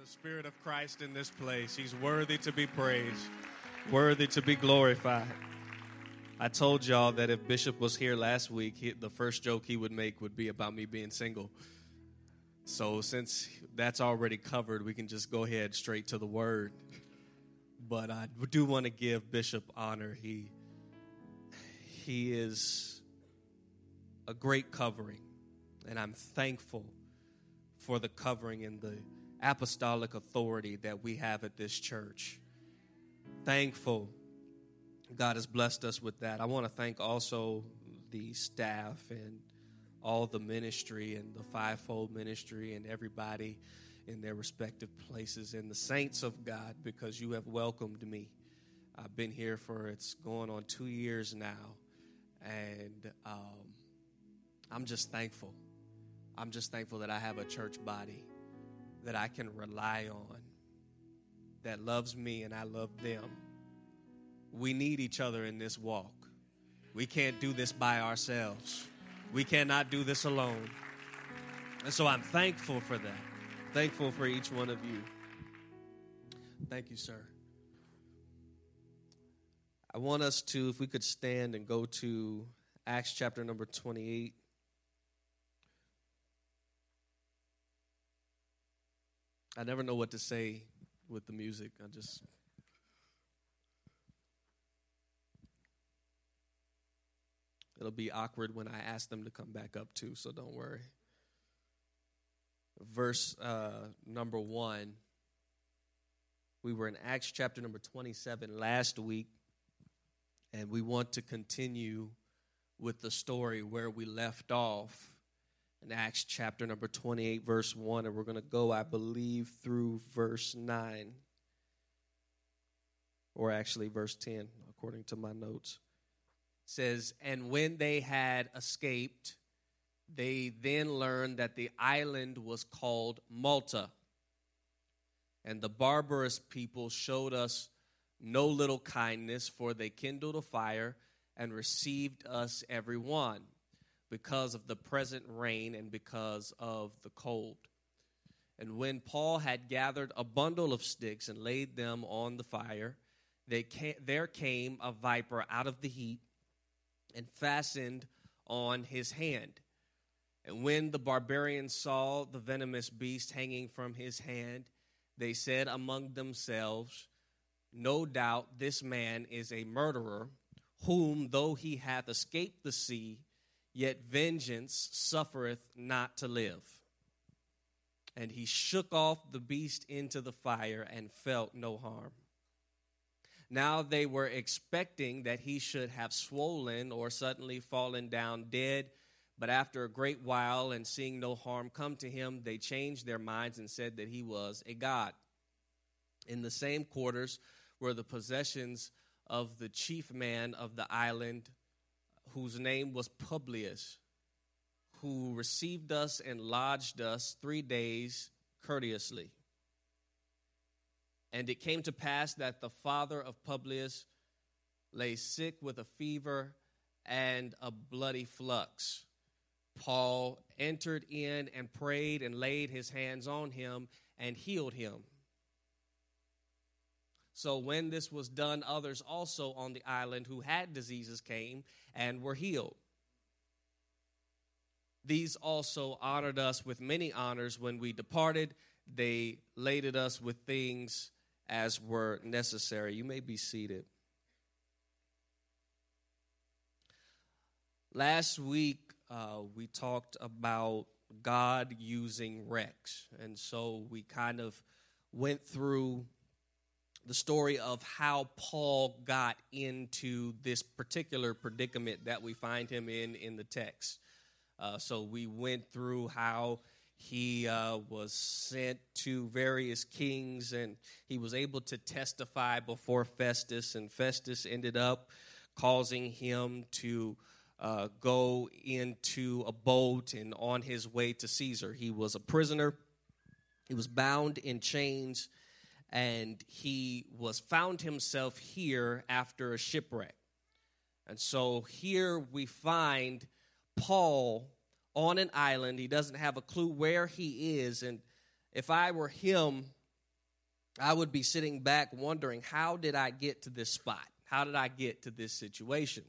the Spirit of Christ in this place. He's worthy to be praised, worthy to be glorified. I told y'all that if Bishop was here last week, he, the first joke he would make would be about me being single. So, since that's already covered, we can just go ahead straight to the word. But I do want to give Bishop honor. He he is a great covering, and I'm thankful for the covering and the apostolic authority that we have at this church. Thankful God has blessed us with that. I want to thank also the staff and all the ministry and the fivefold ministry and everybody in their respective places and the saints of God because you have welcomed me. I've been here for it's going on two years now, and um, I'm just thankful. I'm just thankful that I have a church body that I can rely on, that loves me and I love them. We need each other in this walk. We can't do this by ourselves. We cannot do this alone. And so I'm thankful for that. Thankful for each one of you. Thank you, sir. I want us to, if we could stand and go to Acts chapter number 28. I never know what to say with the music. I just. It'll be awkward when I ask them to come back up too, so don't worry. Verse uh, number one. We were in Acts chapter number 27 last week, and we want to continue with the story where we left off in Acts chapter number 28, verse 1, and we're going to go, I believe, through verse 9, or actually verse 10, according to my notes. It says, And when they had escaped, they then learned that the island was called Malta. And the barbarous people showed us no little kindness, for they kindled a fire and received us every one because of the present rain and because of the cold. And when Paul had gathered a bundle of sticks and laid them on the fire, there came a viper out of the heat and fastened on his hand. And when the barbarians saw the venomous beast hanging from his hand, they said among themselves, No doubt this man is a murderer, whom, though he hath escaped the sea, yet vengeance suffereth not to live. And he shook off the beast into the fire and felt no harm. Now they were expecting that he should have swollen or suddenly fallen down dead. But after a great while and seeing no harm come to him, they changed their minds and said that he was a god. In the same quarters were the possessions of the chief man of the island whose name was Publius, who received us and lodged us three days courteously. And it came to pass that the father of Publius lay sick with a fever and a bloody flux. Paul entered in and prayed and laid his hands on him and healed him. So when this was done, others also on the island who had diseases came and were healed. These also honored us with many honors when we departed. They laded us with things as were necessary. You may be seated. Last week, uh, we talked about God using wrecks. And so we kind of went through the story of how Paul got into this particular predicament that we find him in in the text. Uh, so we went through how he uh, was sent to various kings and he was able to testify before Festus, and Festus ended up causing him to uh, go into a boat and on his way to Caesar. He was a prisoner, he was bound in chains and he was found himself here after a shipwreck. And so here we find Paul on an island. He doesn't have a clue where he is. And if I were him, I would be sitting back wondering, how did I get to this spot? How did I get to this situation?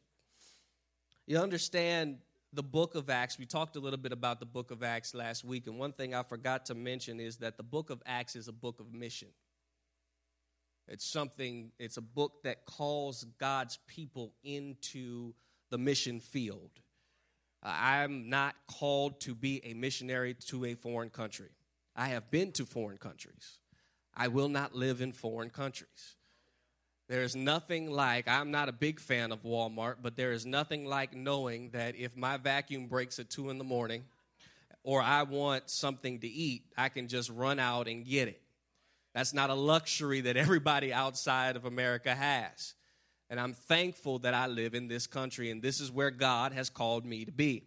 You understand the book of Acts. We talked a little bit about the book of Acts last week, and one thing I forgot to mention is that the book of Acts is a book of mission. It's something, it's a book that calls God's people into the mission field. I'm not called to be a missionary to a foreign country. I have been to foreign countries. I will not live in foreign countries. There is nothing like, I'm not a big fan of Walmart, but there is nothing like knowing that if my vacuum breaks at 2 in the morning or I want something to eat, I can just run out and get it. That's not a luxury that everybody outside of America has. And I'm thankful that I live in this country and this is where God has called me to be.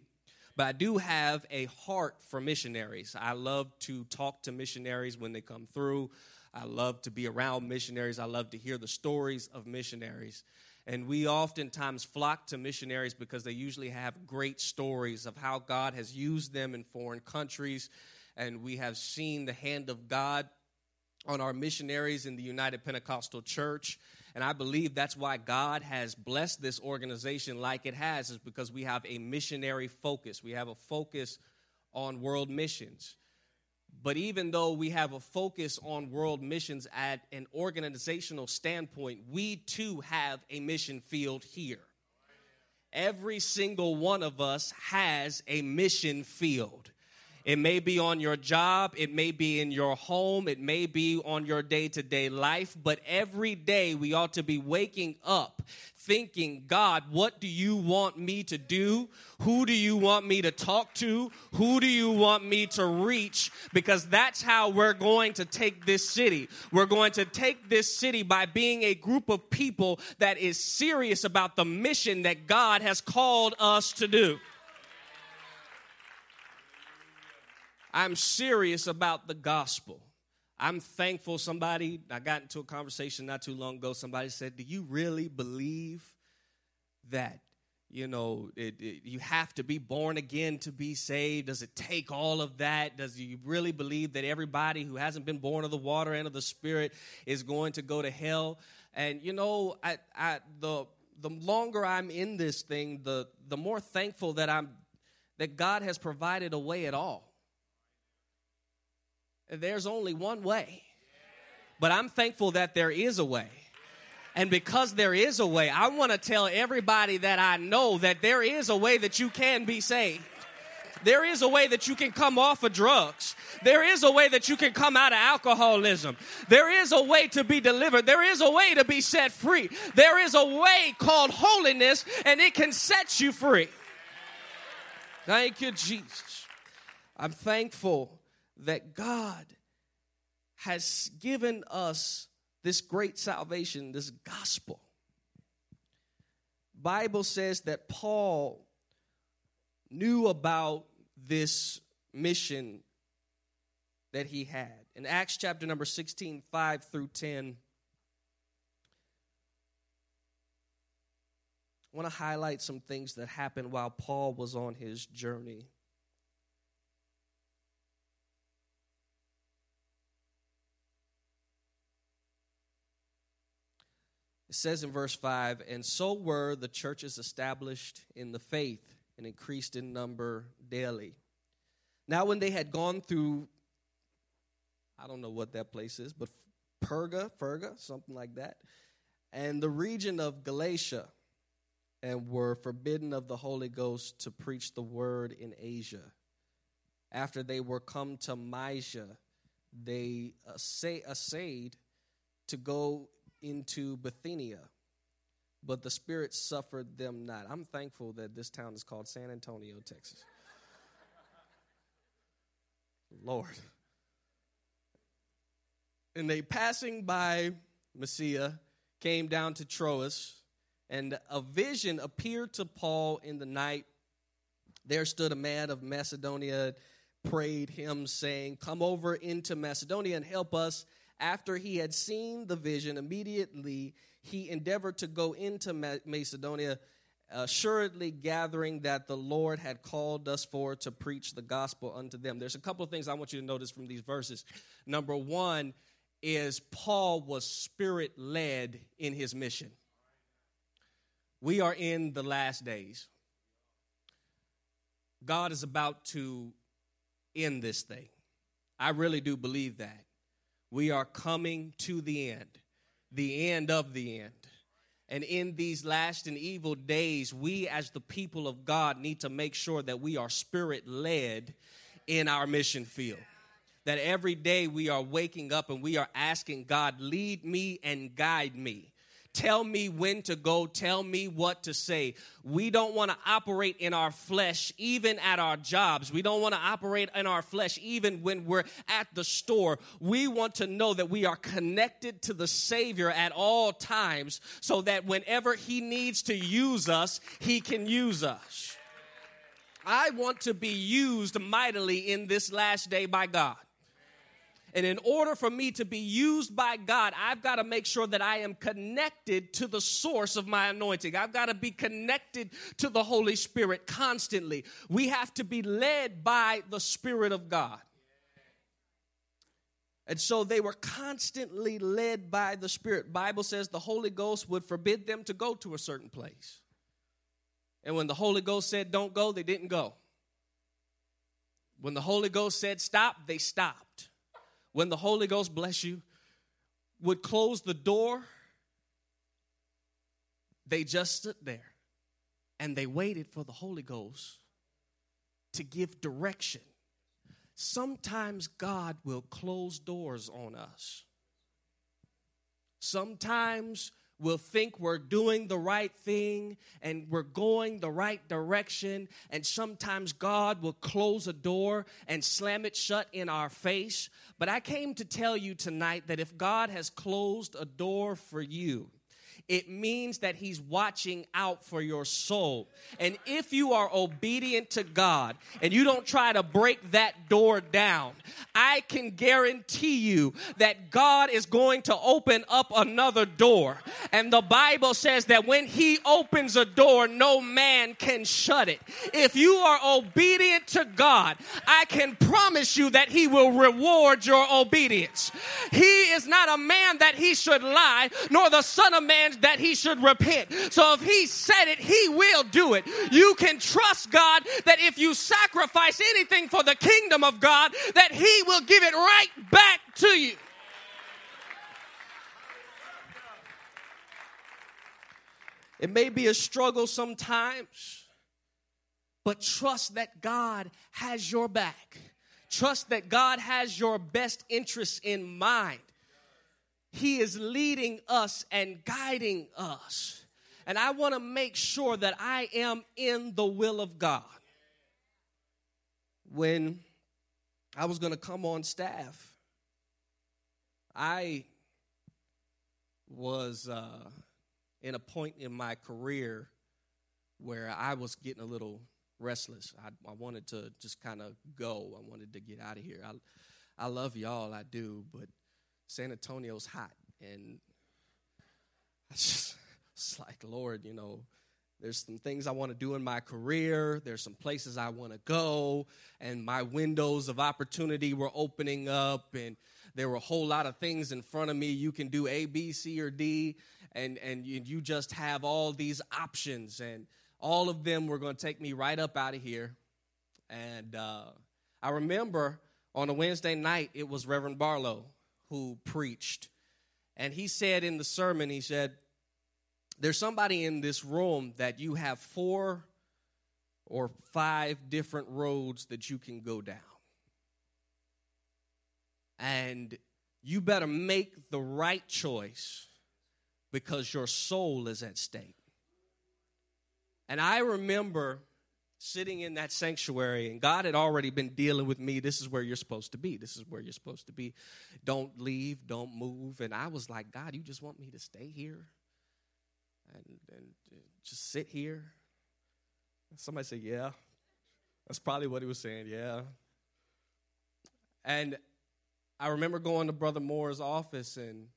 But I do have a heart for missionaries. I love to talk to missionaries when they come through. I love to be around missionaries. I love to hear the stories of missionaries. And we oftentimes flock to missionaries because they usually have great stories of how God has used them in foreign countries. And we have seen the hand of God on our missionaries in the United Pentecostal Church. And I believe that's why God has blessed this organization like it has, is because we have a missionary focus. We have a focus on world missions. But even though we have a focus on world missions at an organizational standpoint, we too have a mission field here. Every single one of us has a mission field. It may be on your job, it may be in your home, it may be on your day to day life, but every day we ought to be waking up thinking, God, what do you want me to do? Who do you want me to talk to? Who do you want me to reach? Because that's how we're going to take this city. We're going to take this city by being a group of people that is serious about the mission that God has called us to do. I'm serious about the gospel. I'm thankful somebody, I got into a conversation not too long ago. Somebody said, Do you really believe that, you know, it, it, you have to be born again to be saved? Does it take all of that? Does you really believe that everybody who hasn't been born of the water and of the Spirit is going to go to hell? And, you know, I, I, the, the longer I'm in this thing, the, the more thankful that I'm that God has provided a way at all. There's only one way. But I'm thankful that there is a way. And because there is a way, I want to tell everybody that I know that there is a way that you can be saved. There is a way that you can come off of drugs. There is a way that you can come out of alcoholism. There is a way to be delivered. There is a way to be set free. There is a way called holiness, and it can set you free. Thank you, Jesus. I'm thankful that God has given us this great salvation, this gospel. Bible says that Paul knew about this mission that he had. In Acts chapter number 16, 5 through 10, I want to highlight some things that happened while Paul was on his journey. It says in verse 5 And so were the churches established in the faith and increased in number daily. Now, when they had gone through, I don't know what that place is, but Perga, Perga, something like that, and the region of Galatia, and were forbidden of the Holy Ghost to preach the word in Asia. After they were come to Mysia, they essayed to go into Bithynia, but the Spirit suffered them not. I'm thankful that this town is called San Antonio, Texas. Lord. And they passing by Mysia came down to Troas, and a vision appeared to Paul in the night. There stood a man of Macedonia, prayed him, saying, Come over into Macedonia and help us after he had seen the vision, immediately he endeavored to go into Macedonia, assuredly gathering that the Lord had called us for to preach the gospel unto them. There's a couple of things I want you to notice from these verses. Number one, is Paul was spirit led in his mission. We are in the last days. God is about to end this thing. I really do believe that. We are coming to the end, the end of the end. And in these last and evil days, we as the people of God need to make sure that we are spirit led in our mission field. That every day we are waking up and we are asking God, lead me and guide me. Tell me when to go. Tell me what to say. We don't want to operate in our flesh, even at our jobs. We don't want to operate in our flesh, even when we're at the store. We want to know that we are connected to the Savior at all times so that whenever He needs to use us, He can use us. I want to be used mightily in this last day by God. And in order for me to be used by God, I've got to make sure that I am connected to the source of my anointing. I've got to be connected to the Holy Spirit constantly. We have to be led by the Spirit of God. And so they were constantly led by the Spirit. Bible says the Holy Ghost would forbid them to go to a certain place. And when the Holy Ghost said don't go, they didn't go. When the Holy Ghost said stop, they stopped when the Holy Ghost, bless you, would close the door, they just stood there and they waited for the Holy Ghost to give direction. Sometimes God will close doors on us. Sometimes we'll think we're doing the right thing and we're going the right direction. And sometimes God will close a door and slam it shut in our face. But I came to tell you tonight that if God has closed a door for you, it means that He's watching out for your soul. And if you are obedient to God and you don't try to break that door down, I can guarantee you that God is going to open up another door. And the Bible says that when He opens a door, no man can shut it. If you are obedient to God, I can promise you that He will reward your obedience. He is not a man that He should lie, nor the Son of Man that he should repent. So if he said it, he will do it. You can trust God that if you sacrifice anything for the kingdom of God, that he will give it right back to you. It may be a struggle sometimes, but trust that God has your back. Trust that God has your best interests in mind. He is leading us and guiding us. And I want to make sure that I am in the will of God. When I was going to come on staff, I was uh, in a point in my career where I was getting a little restless. I, I wanted to just kind of go. I wanted to get out of here. I, I love y'all, I do, but San Antonio's hot. And I just, it's like, Lord, you know, there's some things I want to do in my career. There's some places I want to go. And my windows of opportunity were opening up. And there were a whole lot of things in front of me. You can do A, B, C, or D. And, and you, just have all these options. And all of them were going to take me right up out of here. And uh, I remember on a Wednesday night, it was Reverend Barlow who preached. And he said in the sermon, he said, There's somebody in this room that you have four or five different roads that you can go down. And you better make the right choice because your soul is at stake. And I remember sitting in that sanctuary, and God had already been dealing with me. This is where you're supposed to be. This is where you're supposed to be. Don't leave, don't move. And I was like, God, you just want me to stay here and, and just sit here? Somebody said, Yeah. That's probably what he was saying, yeah. And I remember going to Brother Moore's office and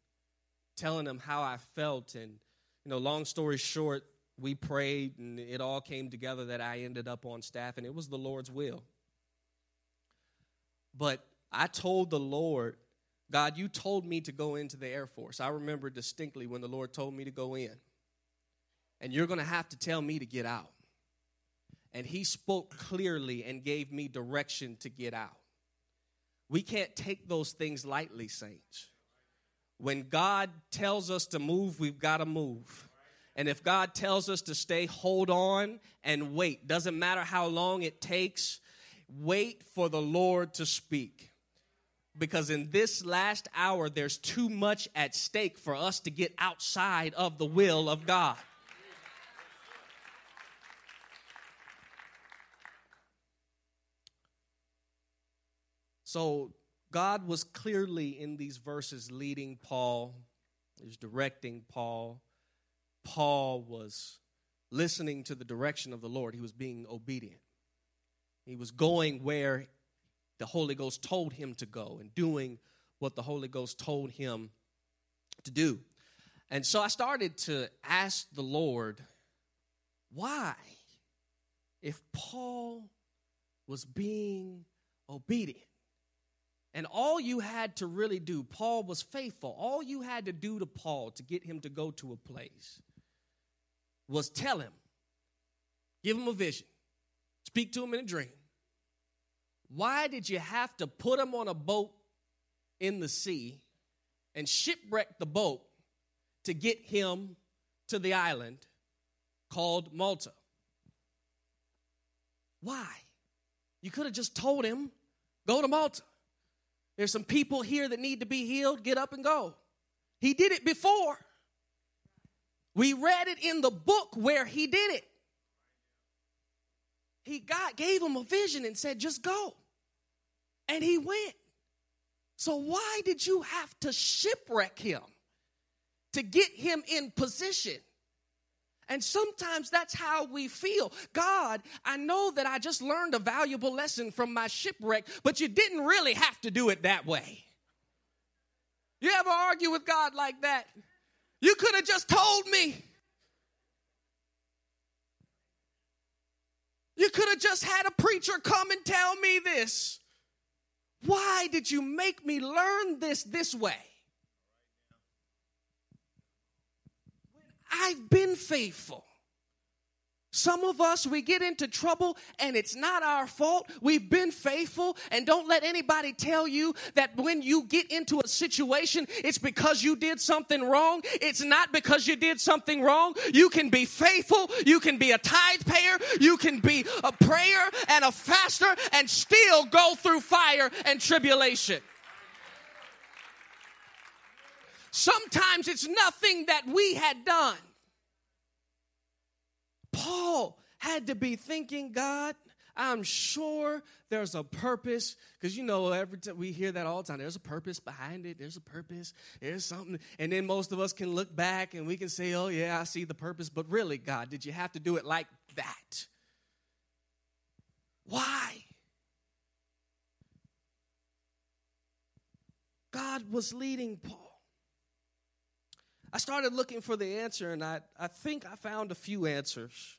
telling him how I felt. And, you know, long story short, we prayed and it all came together that I ended up on staff, and it was the Lord's will. But I told the Lord God, you told me to go into the Air Force. I remember distinctly when the Lord told me to go in. And you're going to have to tell me to get out. And He spoke clearly and gave me direction to get out. We can't take those things lightly, saints. When God tells us to move, we've got to move. And if God tells us to stay, hold on and wait. Doesn't matter how long it takes, wait for the Lord to speak. Because in this last hour, there's too much at stake for us to get outside of the will of God. So, God was clearly in these verses leading Paul, was directing Paul. Paul was listening to the direction of the Lord, he was being obedient. He was going where the Holy Ghost told him to go and doing what the Holy Ghost told him to do. And so I started to ask the Lord, why, if Paul was being obedient, and all you had to really do, Paul was faithful. All you had to do to Paul to get him to go to a place was tell him, give him a vision, speak to him in a dream. Why did you have to put him on a boat in the sea and shipwreck the boat to get him to the island called Malta? Why? You could have just told him, go to Malta. There's some people here that need to be healed. Get up and go. He did it before. We read it in the book where he did it. He got gave him a vision and said, "Just go." And he went. So why did you have to shipwreck him to get him in position? And sometimes that's how we feel. God, I know that I just learned a valuable lesson from my shipwreck, but you didn't really have to do it that way. You ever argue with God like that? You could have just told me. You could have just had a preacher come and tell me this. Why did you make me learn this this way? I've been faithful. Some of us, we get into trouble and it's not our fault. We've been faithful and don't let anybody tell you that when you get into a situation, it's because you did something wrong. It's not because you did something wrong. You can be faithful. You can be a tithe payer. You can be a prayer and a faster and still go through fire and tribulation. Sometimes it's nothing that we had done. Paul had to be thinking, God, I'm sure there's a purpose because you know every time we hear that all the time. There's a purpose behind it. There's a purpose. There's something, and then most of us can look back and we can say, "Oh yeah, I see the purpose." But really, God, did you have to do it like that? Why? God was leading Paul. I started looking for the answer, and I, I think I found a few answers.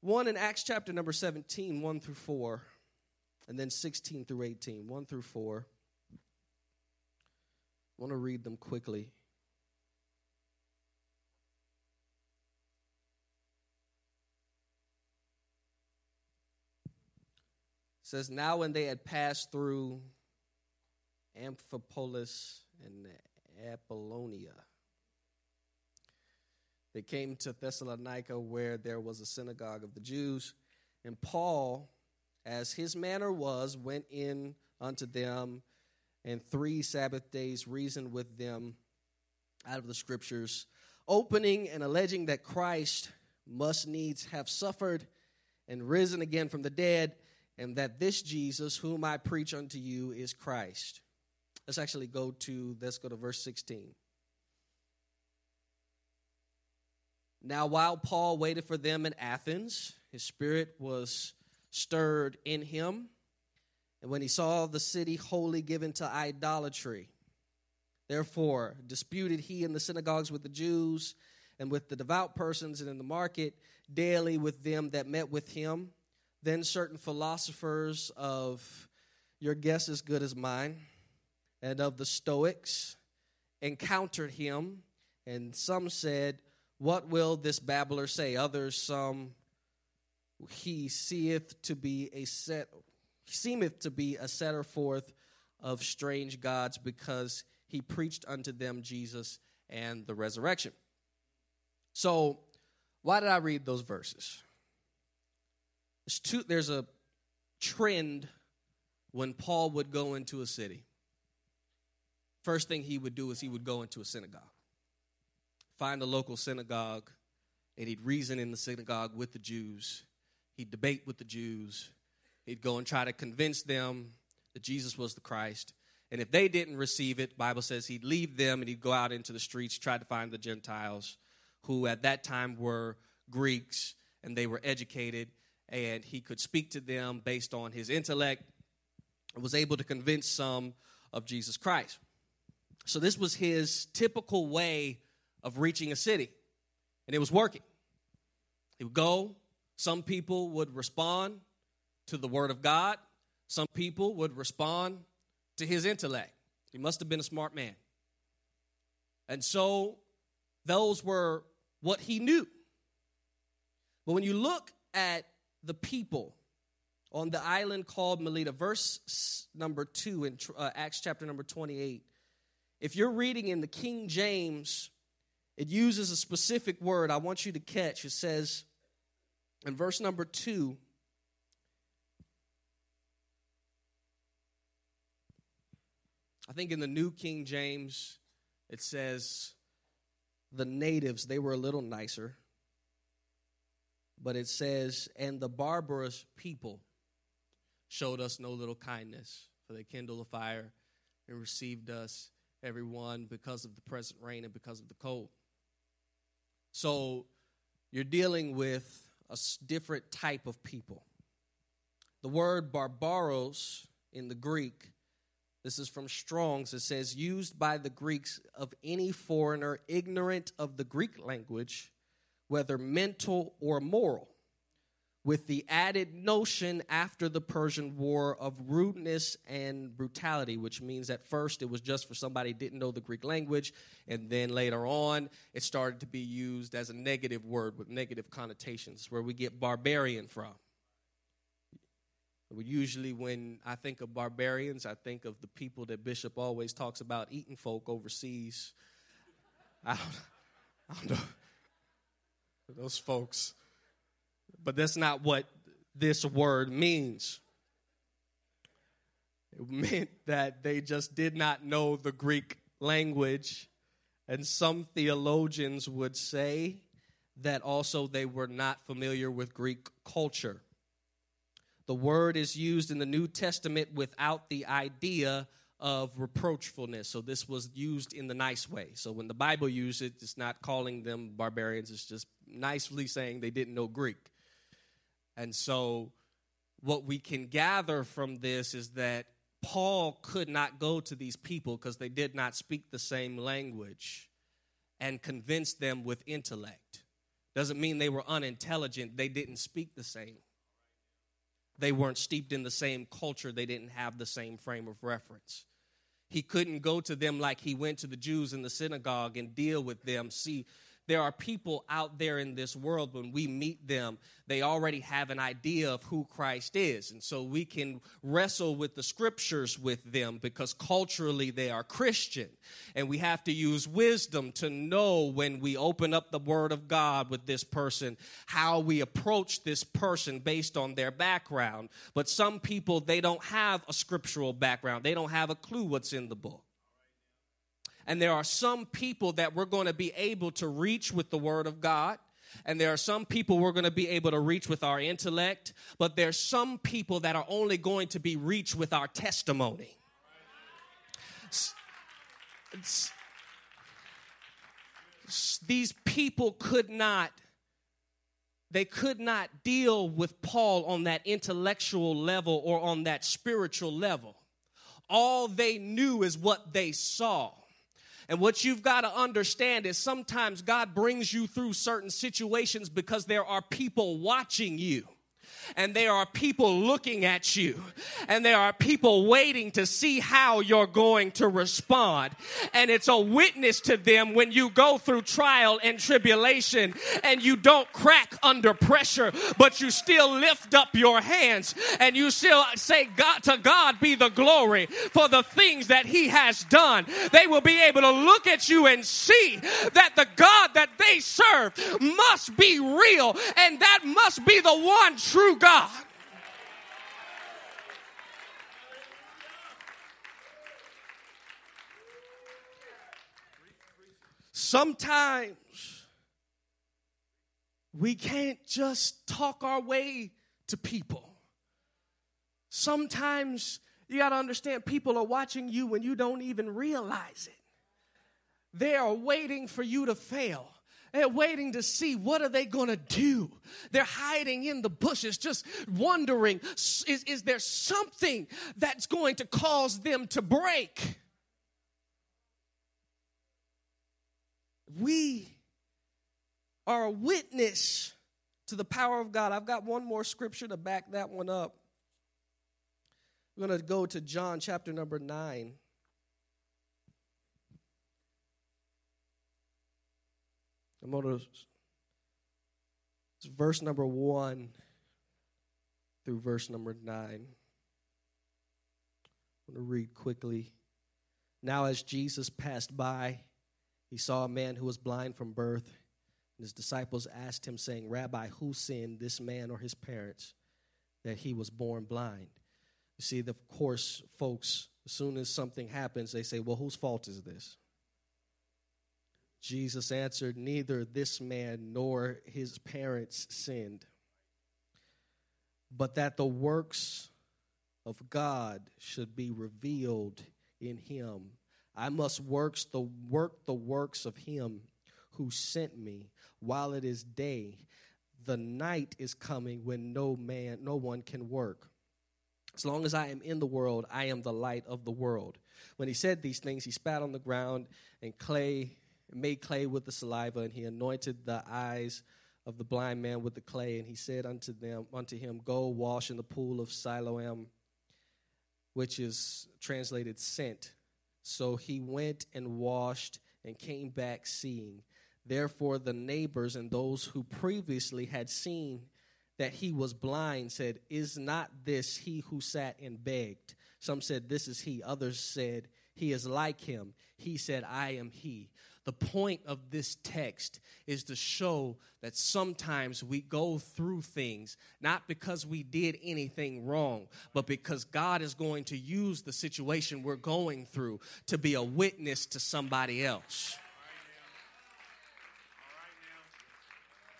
One in Acts chapter number 17, 1 through 4, and then 16 through 18, 1 through 4. I want to read them quickly. It says, Now when they had passed through Amphipolis and Apollonia. They came to Thessalonica, where there was a synagogue of the Jews. And Paul, as his manner was, went in unto them, and three Sabbath days reasoned with them out of the scriptures, opening and alleging that Christ must needs have suffered and risen again from the dead, and that this Jesus, whom I preach unto you, is Christ. Let's actually go to, let's go to verse 16. Now, while Paul waited for them in Athens, his spirit was stirred in him. And when he saw the city wholly given to idolatry, therefore disputed he in the synagogues with the Jews and with the devout persons and in the market daily with them that met with him. Then certain philosophers of your guess as good as mine and of the Stoics encountered him, and some said, What will this babbler say? Others, some, he seeth to be a set, seemeth to be a setter forth of strange gods, because he preached unto them Jesus and the resurrection. So, why did I read those verses? There's, there's a trend when Paul would go into a city. First thing he would do is he would go into a synagogue, find a local synagogue, and he'd reason in the synagogue with the Jews. He'd debate with the Jews. He'd go and try to convince them that Jesus was the Christ. And if they didn't receive it, Bible says he'd leave them and he'd go out into the streets, try to find the Gentiles who at that time were Greeks and they were educated, and he could speak to them based on his intellect was able to convince some of Jesus Christ. So, this was his typical way of reaching a city, and it was working. He would go, some people would respond to the word of God, some people would respond to his intellect. He must have been a smart man. And so, those were what he knew. But when you look at the people on the island called Melita, verse number 2 in uh, Acts chapter number 28, if you're reading in the King James, it uses a specific word I want you to catch. It says in verse number 2, I think in the New King James, it says, the natives, they were a little nicer. But it says, and the barbarous people showed us no little kindness, for they kindled a fire and received us, everyone, because of the present rain and because of the cold. So you're dealing with a different type of people. The word barbaros in the Greek this is from Strong's. It says, used by the Greeks of any foreigner ignorant of the Greek language, whether mental or moral, with the added notion after the Persian War of rudeness and brutality, which means at first it was just for somebody didn't know the Greek language, and then later on it started to be used as a negative word with negative connotations, where we get barbarian from. Usually, when I think of barbarians, I think of the people that Bishop always talks about eating folk overseas. I don't, I don't know those folks, but that's not what this word means. It meant that they just did not know the Greek language, and some theologians would say that also they were not familiar with Greek culture. The word is used in the New Testament without the idea of reproachfulness. So this was used in the nice way. So when the Bible used it, it's not calling them barbarians, it's just nicely saying they didn't know Greek. And so what we can gather from this is that Paul could not go to these people because they did not speak the same language and convince them with intellect. Doesn't mean they were unintelligent, they didn't speak the same they weren't steeped in the same culture, they didn't have the same frame of reference. He couldn't go to them like he went to the Jews in the synagogue and deal with them. See, there are people out there in this world, when we meet them, they already have an idea of who Christ is. And so we can wrestle with the scriptures with them because culturally they are Christian. And we have to use wisdom to know when we open up the Word of God with this person, how we approach this person based on their background. But some people, they don't have a scriptural background, they don't have a clue what's in the book. And there are some people that we're going to be able to reach with the Word of God. And there are some people we're going to be able to reach with our intellect. But there's some people that are only going to be reached with our testimony. these people could not they could not deal with Paul on that intellectual level or on that spiritual level. All they knew is what they saw. And what you've got to understand is sometimes God brings you through certain situations because there are people watching you. And there are people looking at you, and there are people waiting to see how you're going to respond. And it's a witness to them when you go through trial and tribulation and you don't crack under pressure, but you still lift up your hands and you still say, God, to God be the glory for the things that He has done. They will be able to look at you and see that the God that they serve must be real and that must be the one true God. Sometimes we can't just talk our way to people. Sometimes you got to understand people are watching you when you don't even realize it. They are waiting for you to fail. They're waiting to see what are they going to do. They're hiding in the bushes, just wondering is, is there something that's going to cause them to break? We are a witness to the power of God. I've got one more scripture to back that one up. We're going to go to John chapter number 9. I'm going to verse number 1 through verse number 9. I'm going to read quickly. Now, as Jesus passed by, he saw a man who was blind from birth. And his disciples asked him, saying, Rabbi, who sinned, this man or his parents, that he was born blind? You see, of course, folks, as soon as something happens, they say, Well, whose fault is this? Jesus answered, Neither this man nor his parents sinned, but that the works of God should be revealed in him. I must works the work the works of him who sent me while it is day. The night is coming when no man no one can work. As long as I am in the world, I am the light of the world. When he said these things, he spat on the ground and clay made clay with the saliva, and he anointed the eyes of the blind man with the clay, and he said unto them unto him, Go wash in the pool of Siloam, which is translated sent. So he went and washed and came back seeing. Therefore the neighbors and those who previously had seen that he was blind said, Is not this he who sat and begged? Some said, This is he. Others said, He is like him. He said, I am he. The point of this text is to show that sometimes we go through things not because we did anything wrong, but because God is going to use the situation we're going through to be a witness to somebody else.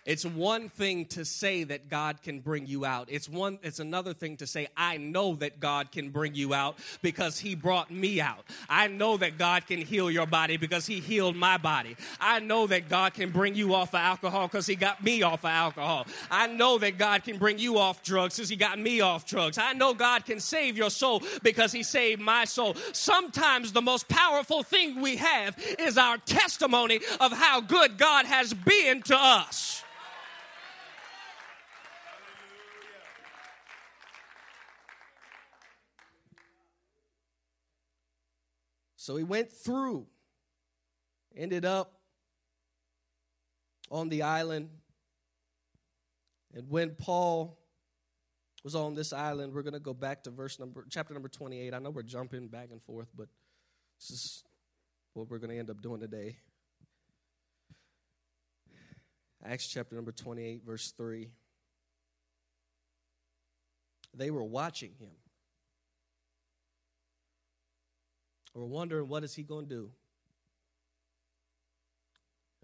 It's one thing to say that God can bring you out. It's one it's another thing to say I know that God can bring you out because he brought me out. I know that God can heal your body because he healed my body. I know that God can bring you off of alcohol because he got me off of alcohol. I know that God can bring you off drugs because he got me off drugs. I know God can save your soul because he saved my soul. Sometimes the most powerful thing we have is our testimony of how good God has been to us. So he went through, ended up on the island. And when Paul was on this island, we're going to go back to verse number, chapter number 28. I know we're jumping back and forth, but this is what we're going to end up doing today. Acts chapter number 28, verse 3. They were watching him. We're wondering what is he going to do?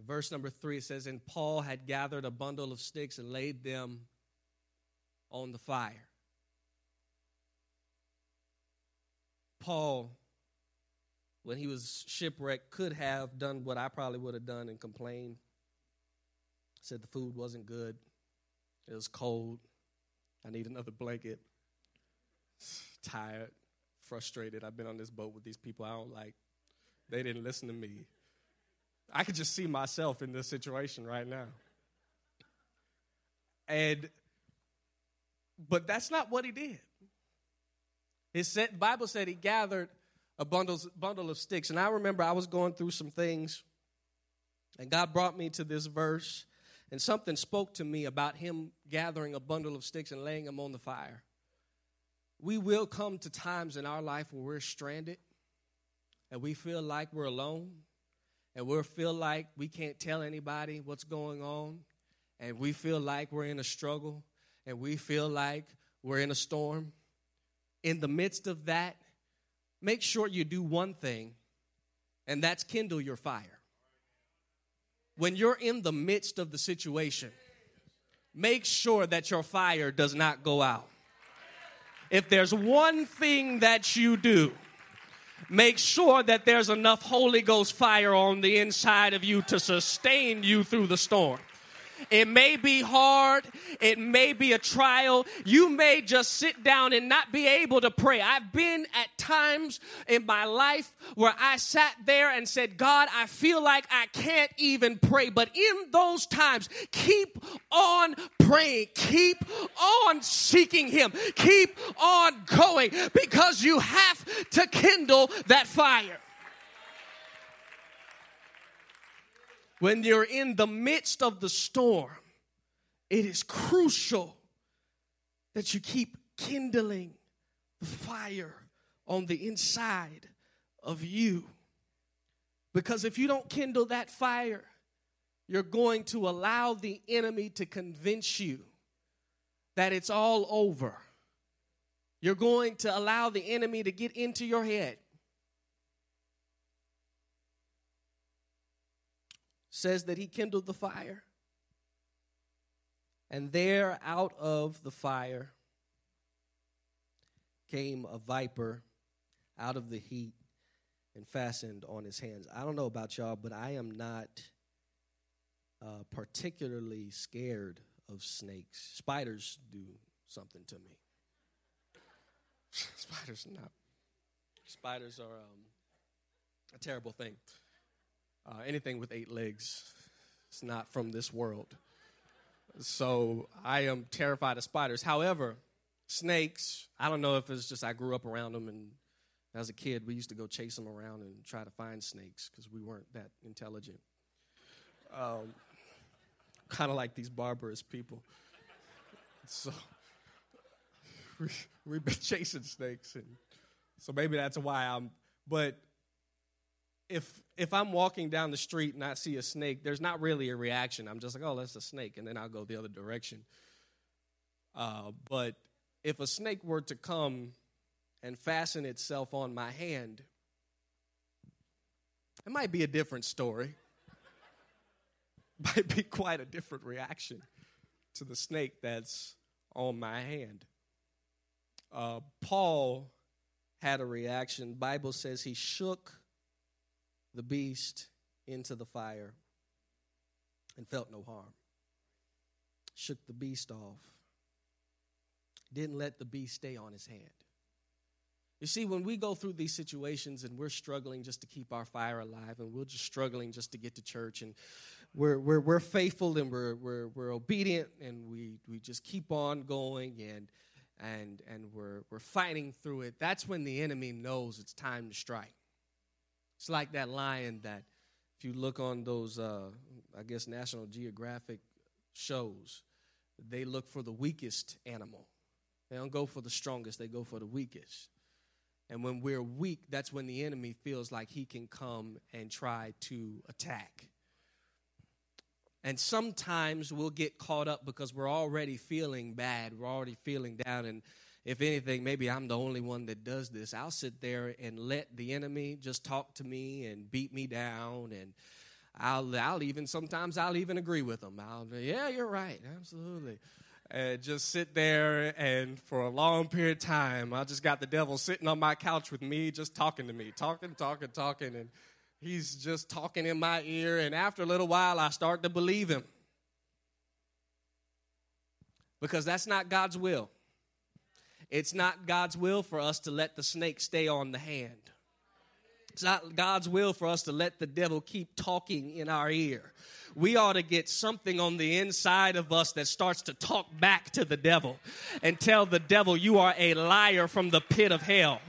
Verse number three says, And Paul had gathered a bundle of sticks and laid them on the fire. Paul, when he was shipwrecked, could have done what I probably would have done and complained. Said the food wasn't good, it was cold, I need another blanket, tired frustrated. I've been on this boat with these people I don't like. They didn't listen to me. I could just see myself in this situation right now. And But that's not what he did. It said, Bible said he gathered a bundle, bundle of sticks. And I remember I was going through some things, and God brought me to this verse, and something spoke to me about him gathering a bundle of sticks and laying them on the fire. We will come to times in our life where we're stranded and we feel like we're alone and we feel like we can't tell anybody what's going on and we feel like we're in a struggle and we feel like we're in a storm. In the midst of that, make sure you do one thing, and that's kindle your fire. When you're in the midst of the situation, make sure that your fire does not go out. If there's one thing that you do, make sure that there's enough Holy Ghost fire on the inside of you to sustain you through the storm. It may be hard. It may be a trial. You may just sit down and not be able to pray. I've been at times in my life where I sat there and said, God, I feel like I can't even pray. But in those times, keep on praying. Keep on seeking Him. Keep on going because you have to kindle that fire. When you're in the midst of the storm, it is crucial that you keep kindling the fire on the inside of you. Because if you don't kindle that fire, you're going to allow the enemy to convince you that it's all over. You're going to allow the enemy to get into your head says that he kindled the fire. And there out of the fire came a viper out of the heat and fastened on his hands. I don't know about y'all, but I am not uh, particularly scared of snakes. Spiders do something to me. Spiders not. Spiders are um, a terrible thing. Uh, anything with eight legs is not from this world. So I am terrified of spiders. However, snakes, I don't know if it's just I grew up around them and as a kid we used to go chase them around and try to find snakes because we weren't that intelligent. Um, kind of like these barbarous people. So we, we've been chasing snakes and so maybe that's why I'm but if if I'm walking down the street and I see a snake, there's not really a reaction. I'm just like, oh, that's a snake, and then I'll go the other direction. Uh, but if a snake were to come and fasten itself on my hand, it might be a different story. might be quite a different reaction to the snake that's on my hand. Uh, Paul had a reaction. Bible says he shook the beast into the fire and felt no harm. Shook the beast off. Didn't let the beast stay on his hand. You see, when we go through these situations and we're struggling just to keep our fire alive and we're just struggling just to get to church and we're, we're, we're faithful and we're, we're, we're obedient and we, we just keep on going and, and, and we're, we're fighting through it, that's when the enemy knows it's time to strike. It's like that lion that, if you look on those, uh, I guess, National Geographic shows, they look for the weakest animal. They don't go for the strongest, they go for the weakest. And when we're weak, that's when the enemy feels like he can come and try to attack. And sometimes we'll get caught up because we're already feeling bad, we're already feeling down, and if anything, maybe I'm the only one that does this. I'll sit there and let the enemy just talk to me and beat me down and I'll, I'll even sometimes I'll even agree with them. I'll yeah, you're right, absolutely, and just sit there and for a long period of time, I just got the devil sitting on my couch with me, just talking to me, talking, talking, talking, and he's just talking in my ear. And after a little while, I start to believe him because that's not God's will. It's not God's will for us to let the snake stay on the hand. It's not God's will for us to let the devil keep talking in our ear. We ought to get something on the inside of us that starts to talk back to the devil and tell the devil, You are a liar from the pit of hell.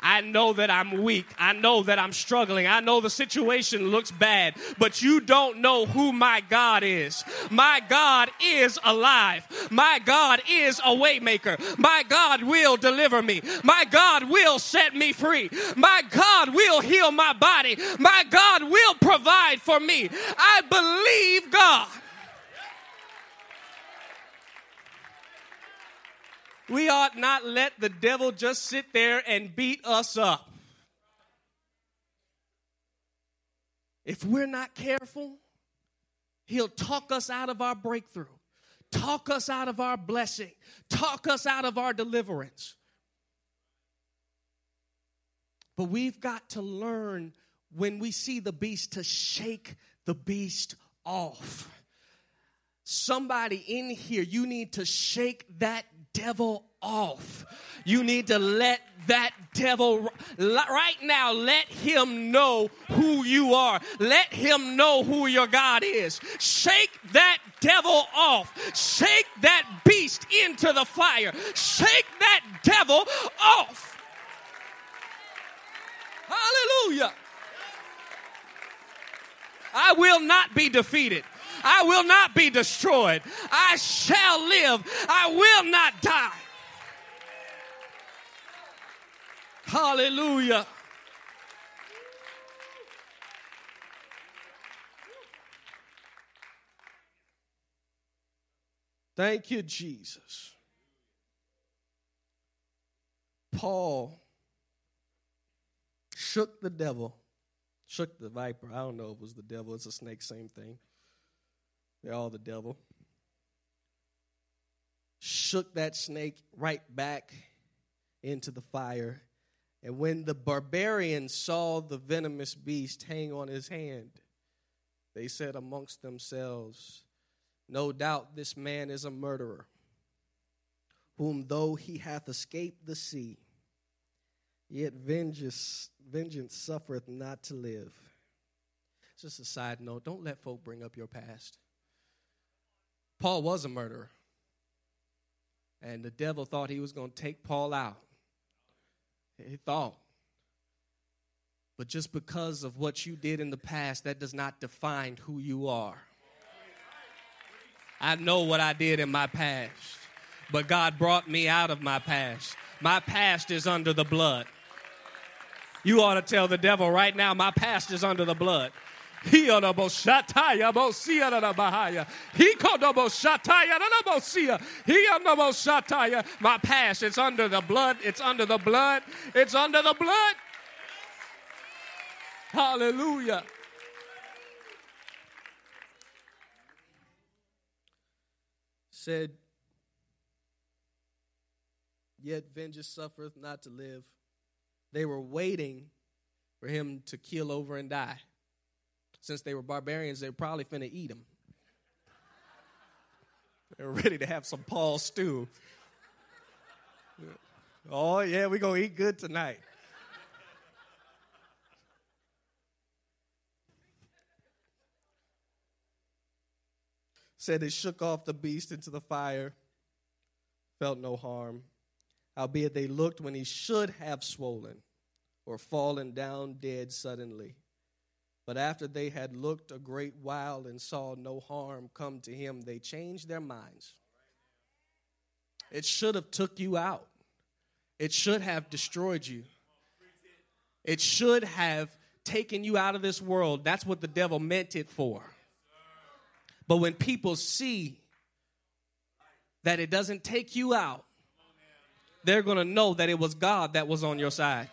I know that I'm weak. I know that I'm struggling. I know the situation looks bad, but you don't know who my God is. My God is alive. My God is a waymaker. My God will deliver me. My God will set me free. My God will heal my body. My God will provide for me. I believe God. We ought not let the devil just sit there and beat us up. If we're not careful, he'll talk us out of our breakthrough, talk us out of our blessing, talk us out of our deliverance. But we've got to learn when we see the beast to shake the beast off. Somebody in here, you need to shake that devil off. You need to let that devil right now let him know who you are. Let him know who your God is. Shake that devil off. Shake that beast into the fire. Shake that devil off. Hallelujah. I will not be defeated. I will not be destroyed. I shall live. I will not die. Hallelujah. Thank you, Jesus. Paul shook the devil, shook the viper. I don't know if it was the devil, it's a snake, same thing. They're all the devil. Shook that snake right back into the fire. And when the barbarians saw the venomous beast hang on his hand, they said amongst themselves, No doubt this man is a murderer, whom though he hath escaped the sea, yet vengeance, vengeance suffereth not to live. Just a side note don't let folk bring up your past. Paul was a murderer. And the devil thought he was going to take Paul out. He thought. But just because of what you did in the past, that does not define who you are. I know what I did in my past, but God brought me out of my past. My past is under the blood. You ought to tell the devil right now, my past is under the blood. My past, it's under the blood. It's under the blood. It's under the blood. Hallelujah. Said, Yet vengeance suffereth not to live. They were waiting for him to kill over and die since they were barbarians, they were probably finna eat them. They were ready to have some Paul stew. Oh, yeah, we're going to eat good tonight. Said they shook off the beast into the fire, felt no harm. Albeit they looked when he should have swollen or fallen down dead suddenly. But after they had looked a great while and saw no harm come to him, they changed their minds. It should have took you out. It should have destroyed you. It should have taken you out of this world. That's what the devil meant it for. But when people see that it doesn't take you out, they're going to know that it was God that was on your side.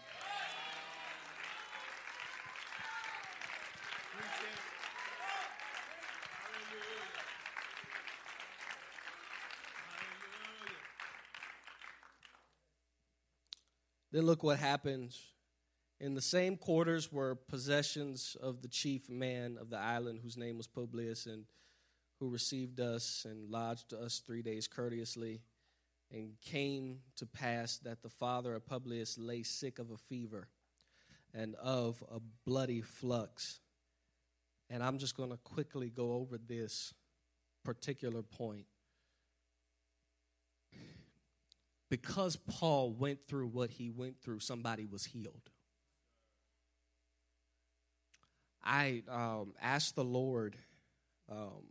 Then look what happens. In the same quarters were possessions of the chief man of the island, whose name was Publius, and who received us and lodged us three days courteously. And came to pass that the father of Publius lay sick of a fever. and of a bloody flux. And I'm just going to quickly go over this particular point. Because Paul went through what he went through, somebody was healed. I um, asked the Lord um,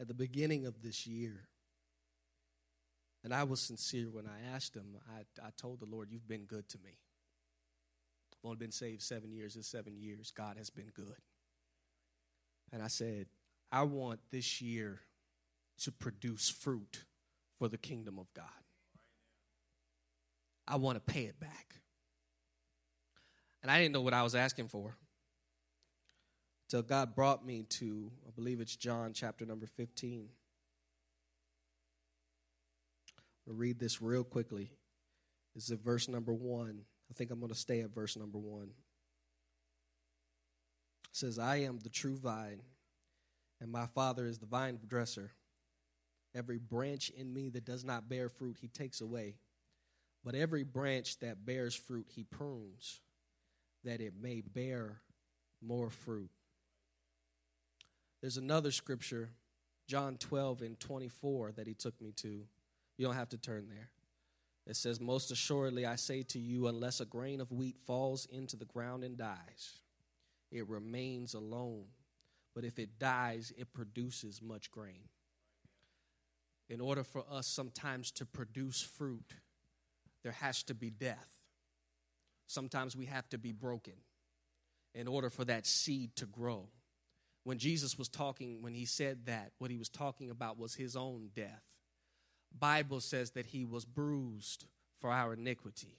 at the beginning of this year, and I was sincere when I asked him. I, I told the Lord, You've been good to me. I've only been saved seven years. In seven years, God has been good. And I said, I want this year to produce fruit for the kingdom of God. I want to pay it back. And I didn't know what I was asking for. Till God brought me to, I believe it's John chapter number 15. I'll read this real quickly. This is verse number one. I think I'm going to stay at verse number one. It says, I am the true vine, and my Father is the vine dresser. Every branch in me that does not bear fruit, he takes away. But every branch that bears fruit, he prunes, that it may bear more fruit. There's another scripture, John 12 and 24, that he took me to. You don't have to turn there. It says, Most assuredly, I say to you, unless a grain of wheat falls into the ground and dies, it remains alone. But if it dies, it produces much grain. In order for us sometimes to produce fruit, there has to be death. Sometimes we have to be broken in order for that seed to grow. When Jesus was talking, when he said that, what he was talking about was his own death. Bible says that he was bruised for our iniquities.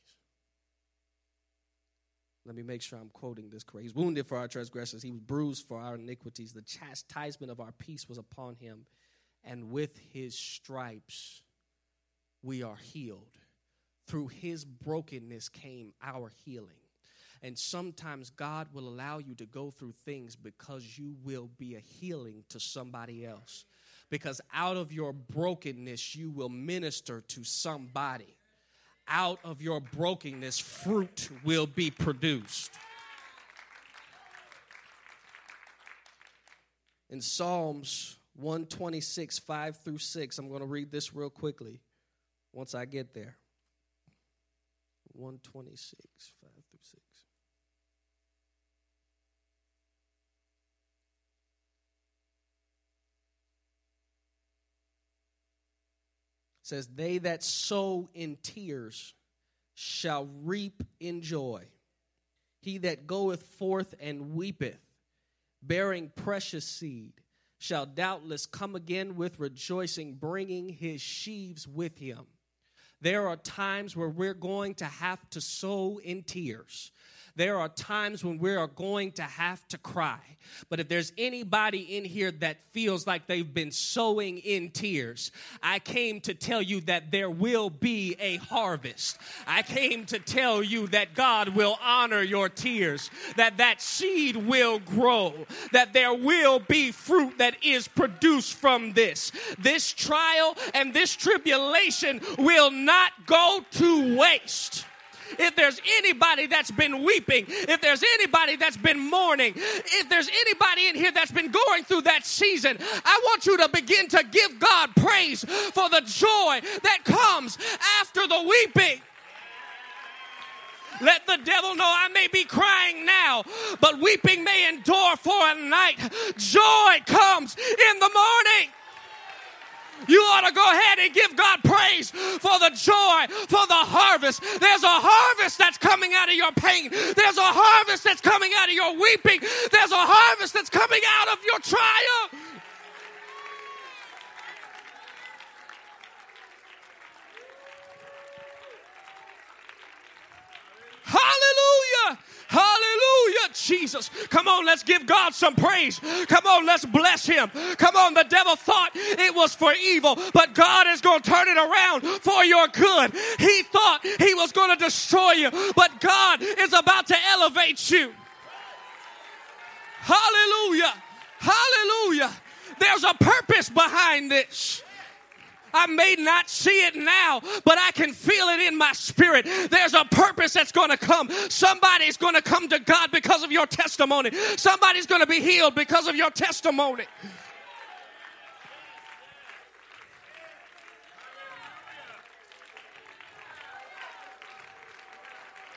Let me make sure I'm quoting this correct. He's wounded for our transgressions. He was bruised for our iniquities. The chastisement of our peace was upon him. And with his stripes, we are healed. Through his brokenness came our healing. And sometimes God will allow you to go through things because you will be a healing to somebody else. Because out of your brokenness, you will minister to somebody. Out of your brokenness, fruit will be produced. In Psalms 126, 5 through 6, I'm going to read this real quickly once I get there. 126, 5 through 6. says, They that sow in tears shall reap in joy. He that goeth forth and weepeth, bearing precious seed, shall doubtless come again with rejoicing, bringing his sheaves with him. There are times where we're going to have to sow in tears. There are times when we are going to have to cry. But if there's anybody in here that feels like they've been sowing in tears, I came to tell you that there will be a harvest. I came to tell you that God will honor your tears, that that seed will grow, that there will be fruit that is produced from this. This trial and this tribulation will not go to waste if there's anybody that's been weeping, if there's anybody that's been mourning, if there's anybody in here that's been going through that season, I want you to begin to give God praise for the joy that comes after the weeping. Let the devil know I may be crying now, but weeping may endure for a night. Joy comes in the morning. You ought to go ahead and give God praise for the joy, for the harvest. There's a harvest that's coming out of your pain. There's a harvest that's coming out of your weeping. There's a harvest that's coming out of your trial. Hallelujah. Jesus. Come on, let's give God some praise. Come on, let's bless him. Come on, the devil thought it was for evil, but God is going to turn it around for your good. He thought he was going to destroy you, but God is about to elevate you. Hallelujah. Hallelujah. There's a purpose behind this. I may not see it now, but I can feel it in my spirit. There's a purpose that's going to come. Somebody's going to come to God because of your testimony. Somebody's going to be healed because of your testimony.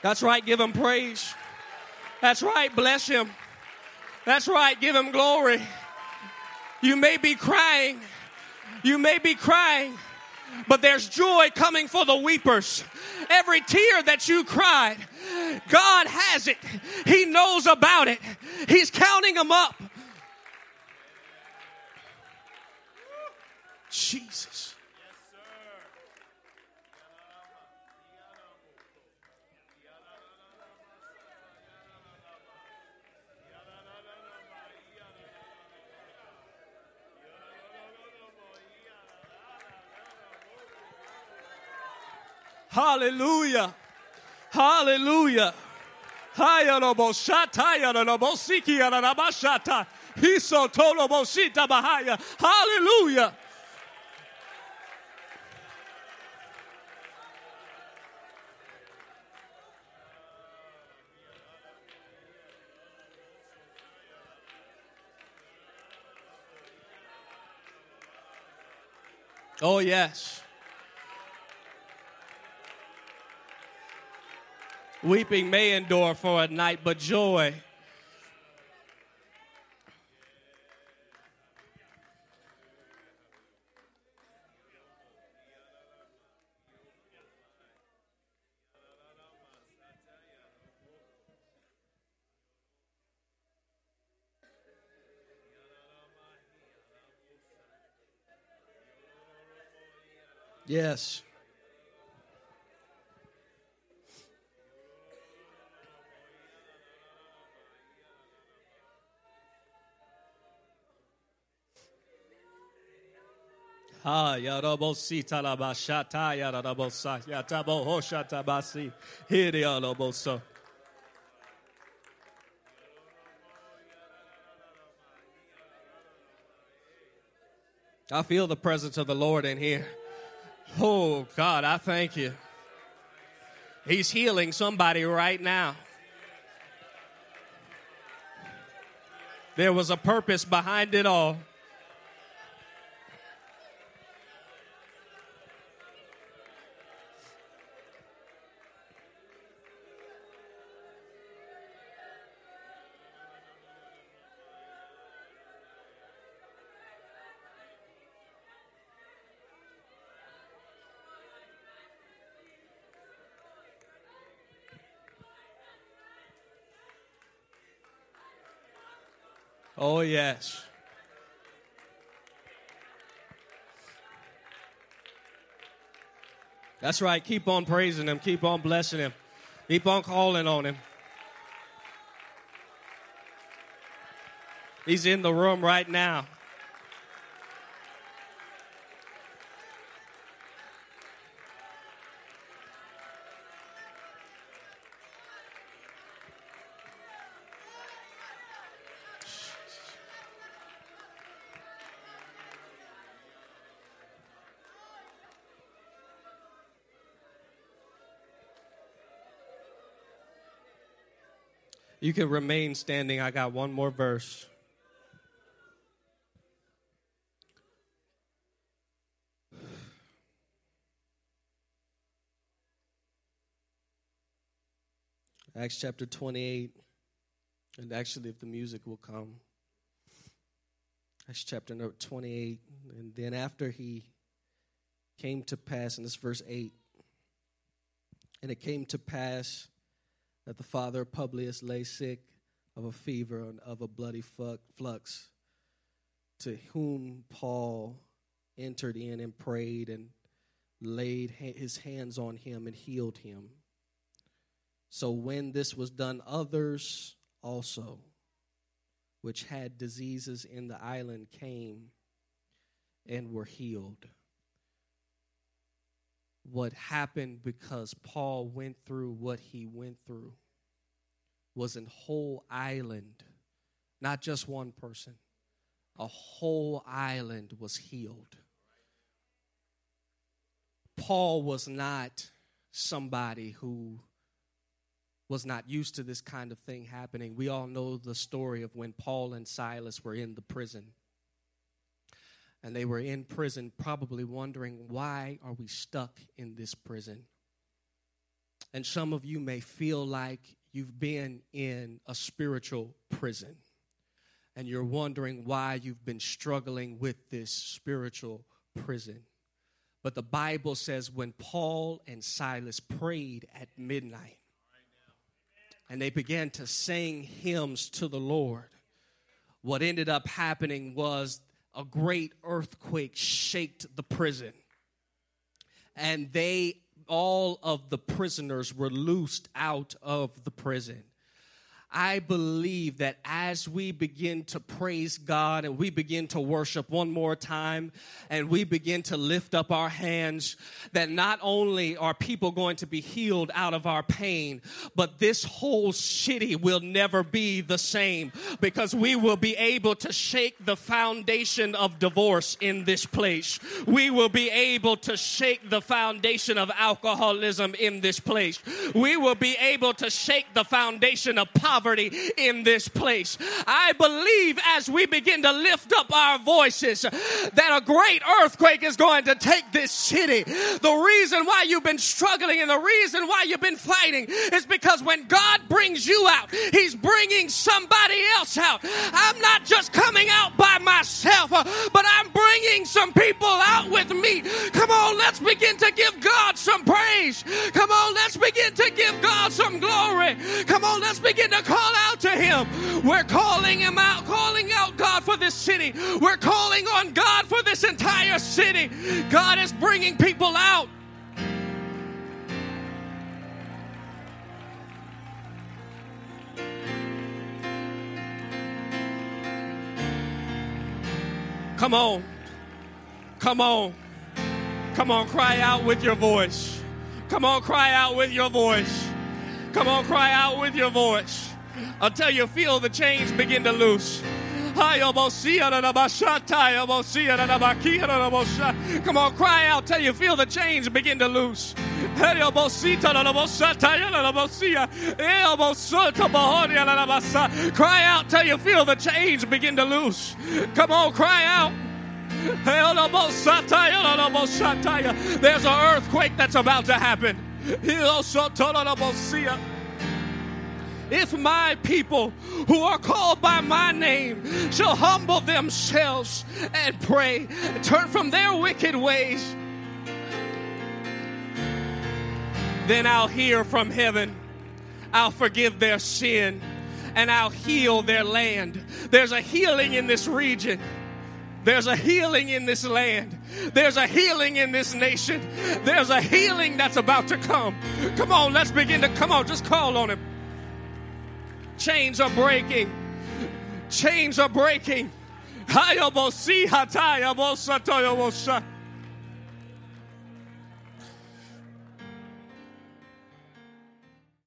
That's right, give him praise. That's right, bless him. That's right, give him glory. You may be crying. You may be crying, but there's joy coming for the weepers. Every tear that you cried, God has it. He knows about it. He's counting them up. Jesus. Hallelujah. Hallelujah. Hallelujah. Oh, yes. Weeping may endure for a night, but joy. Yes. Ah. I feel the presence of the Lord in here. Oh, God, I thank you. He's healing somebody right now. There was a purpose behind it all. Oh, yes. That's right. Keep on praising Him. Keep on blessing Him. Keep on calling on Him. He's in the room right now. You can remain standing. I got one more verse. Acts chapter 28. And actually, if the music will come, Acts chapter number 28. And then after he came to pass, and this verse 8. And it came to pass that the father Publius lay sick of a fever and of a bloody flux, to whom Paul entered in and prayed and laid his hands on him and healed him. So when this was done, others also, which had diseases in the island, came and were healed. What happened because Paul went through what he went through was an whole island, not just one person. A whole island was healed. Paul was not somebody who was not used to this kind of thing happening. We all know the story of when Paul and Silas were in the prison. And they were in prison, probably wondering, why are we stuck in this prison? And some of you may feel like you've been in a spiritual prison. And you're wondering why you've been struggling with this spiritual prison. But the Bible says when Paul and Silas prayed at midnight, and they began to sing hymns to the Lord. What ended up happening was a great earthquake shaked the prison. And they, all of the prisoners, were loosed out of the prison. I believe that as we begin to praise God and we begin to worship one more time and we begin to lift up our hands, that not only are people going to be healed out of our pain, but this whole city will never be the same because we will be able to shake the foundation of divorce in this place. We will be able to shake the foundation of alcoholism in this place. We will be able to shake the foundation of poverty poverty in this place. I believe as we begin to lift up our voices that a great earthquake is going to take this city. The reason why you've been struggling and the reason why you've been fighting is because when God brings you out, He's bringing somebody else out. I'm not just coming out by myself, but I'm bringing some people out with me. Come on, let's begin to give God some praise. Come on, let's begin to give God some glory. Come on, let's begin to call out to Him. We're calling Him out, calling out God for this city. We're calling on God for this entire city. God is bringing people out. Come on. Come on. Come on, cry out with your voice. Come on, cry out with your voice. Come on, cry out with your voice until you feel the chains begin to loose. Come on, cry out till you feel the chains begin to loose. Cry out till you feel the chains begin to loose. Come on, cry out. There's an earthquake that's about to happen. Oh, If my people who are called by my name shall humble themselves and pray, turn from their wicked ways, then I'll hear from heaven. I'll forgive their sin and I'll heal their land. There's a healing in this region. There's a healing in this land. There's a healing in this nation. There's a healing that's about to come. Come on, let's begin to come on, just call on him. Chains are breaking. Chains are breaking.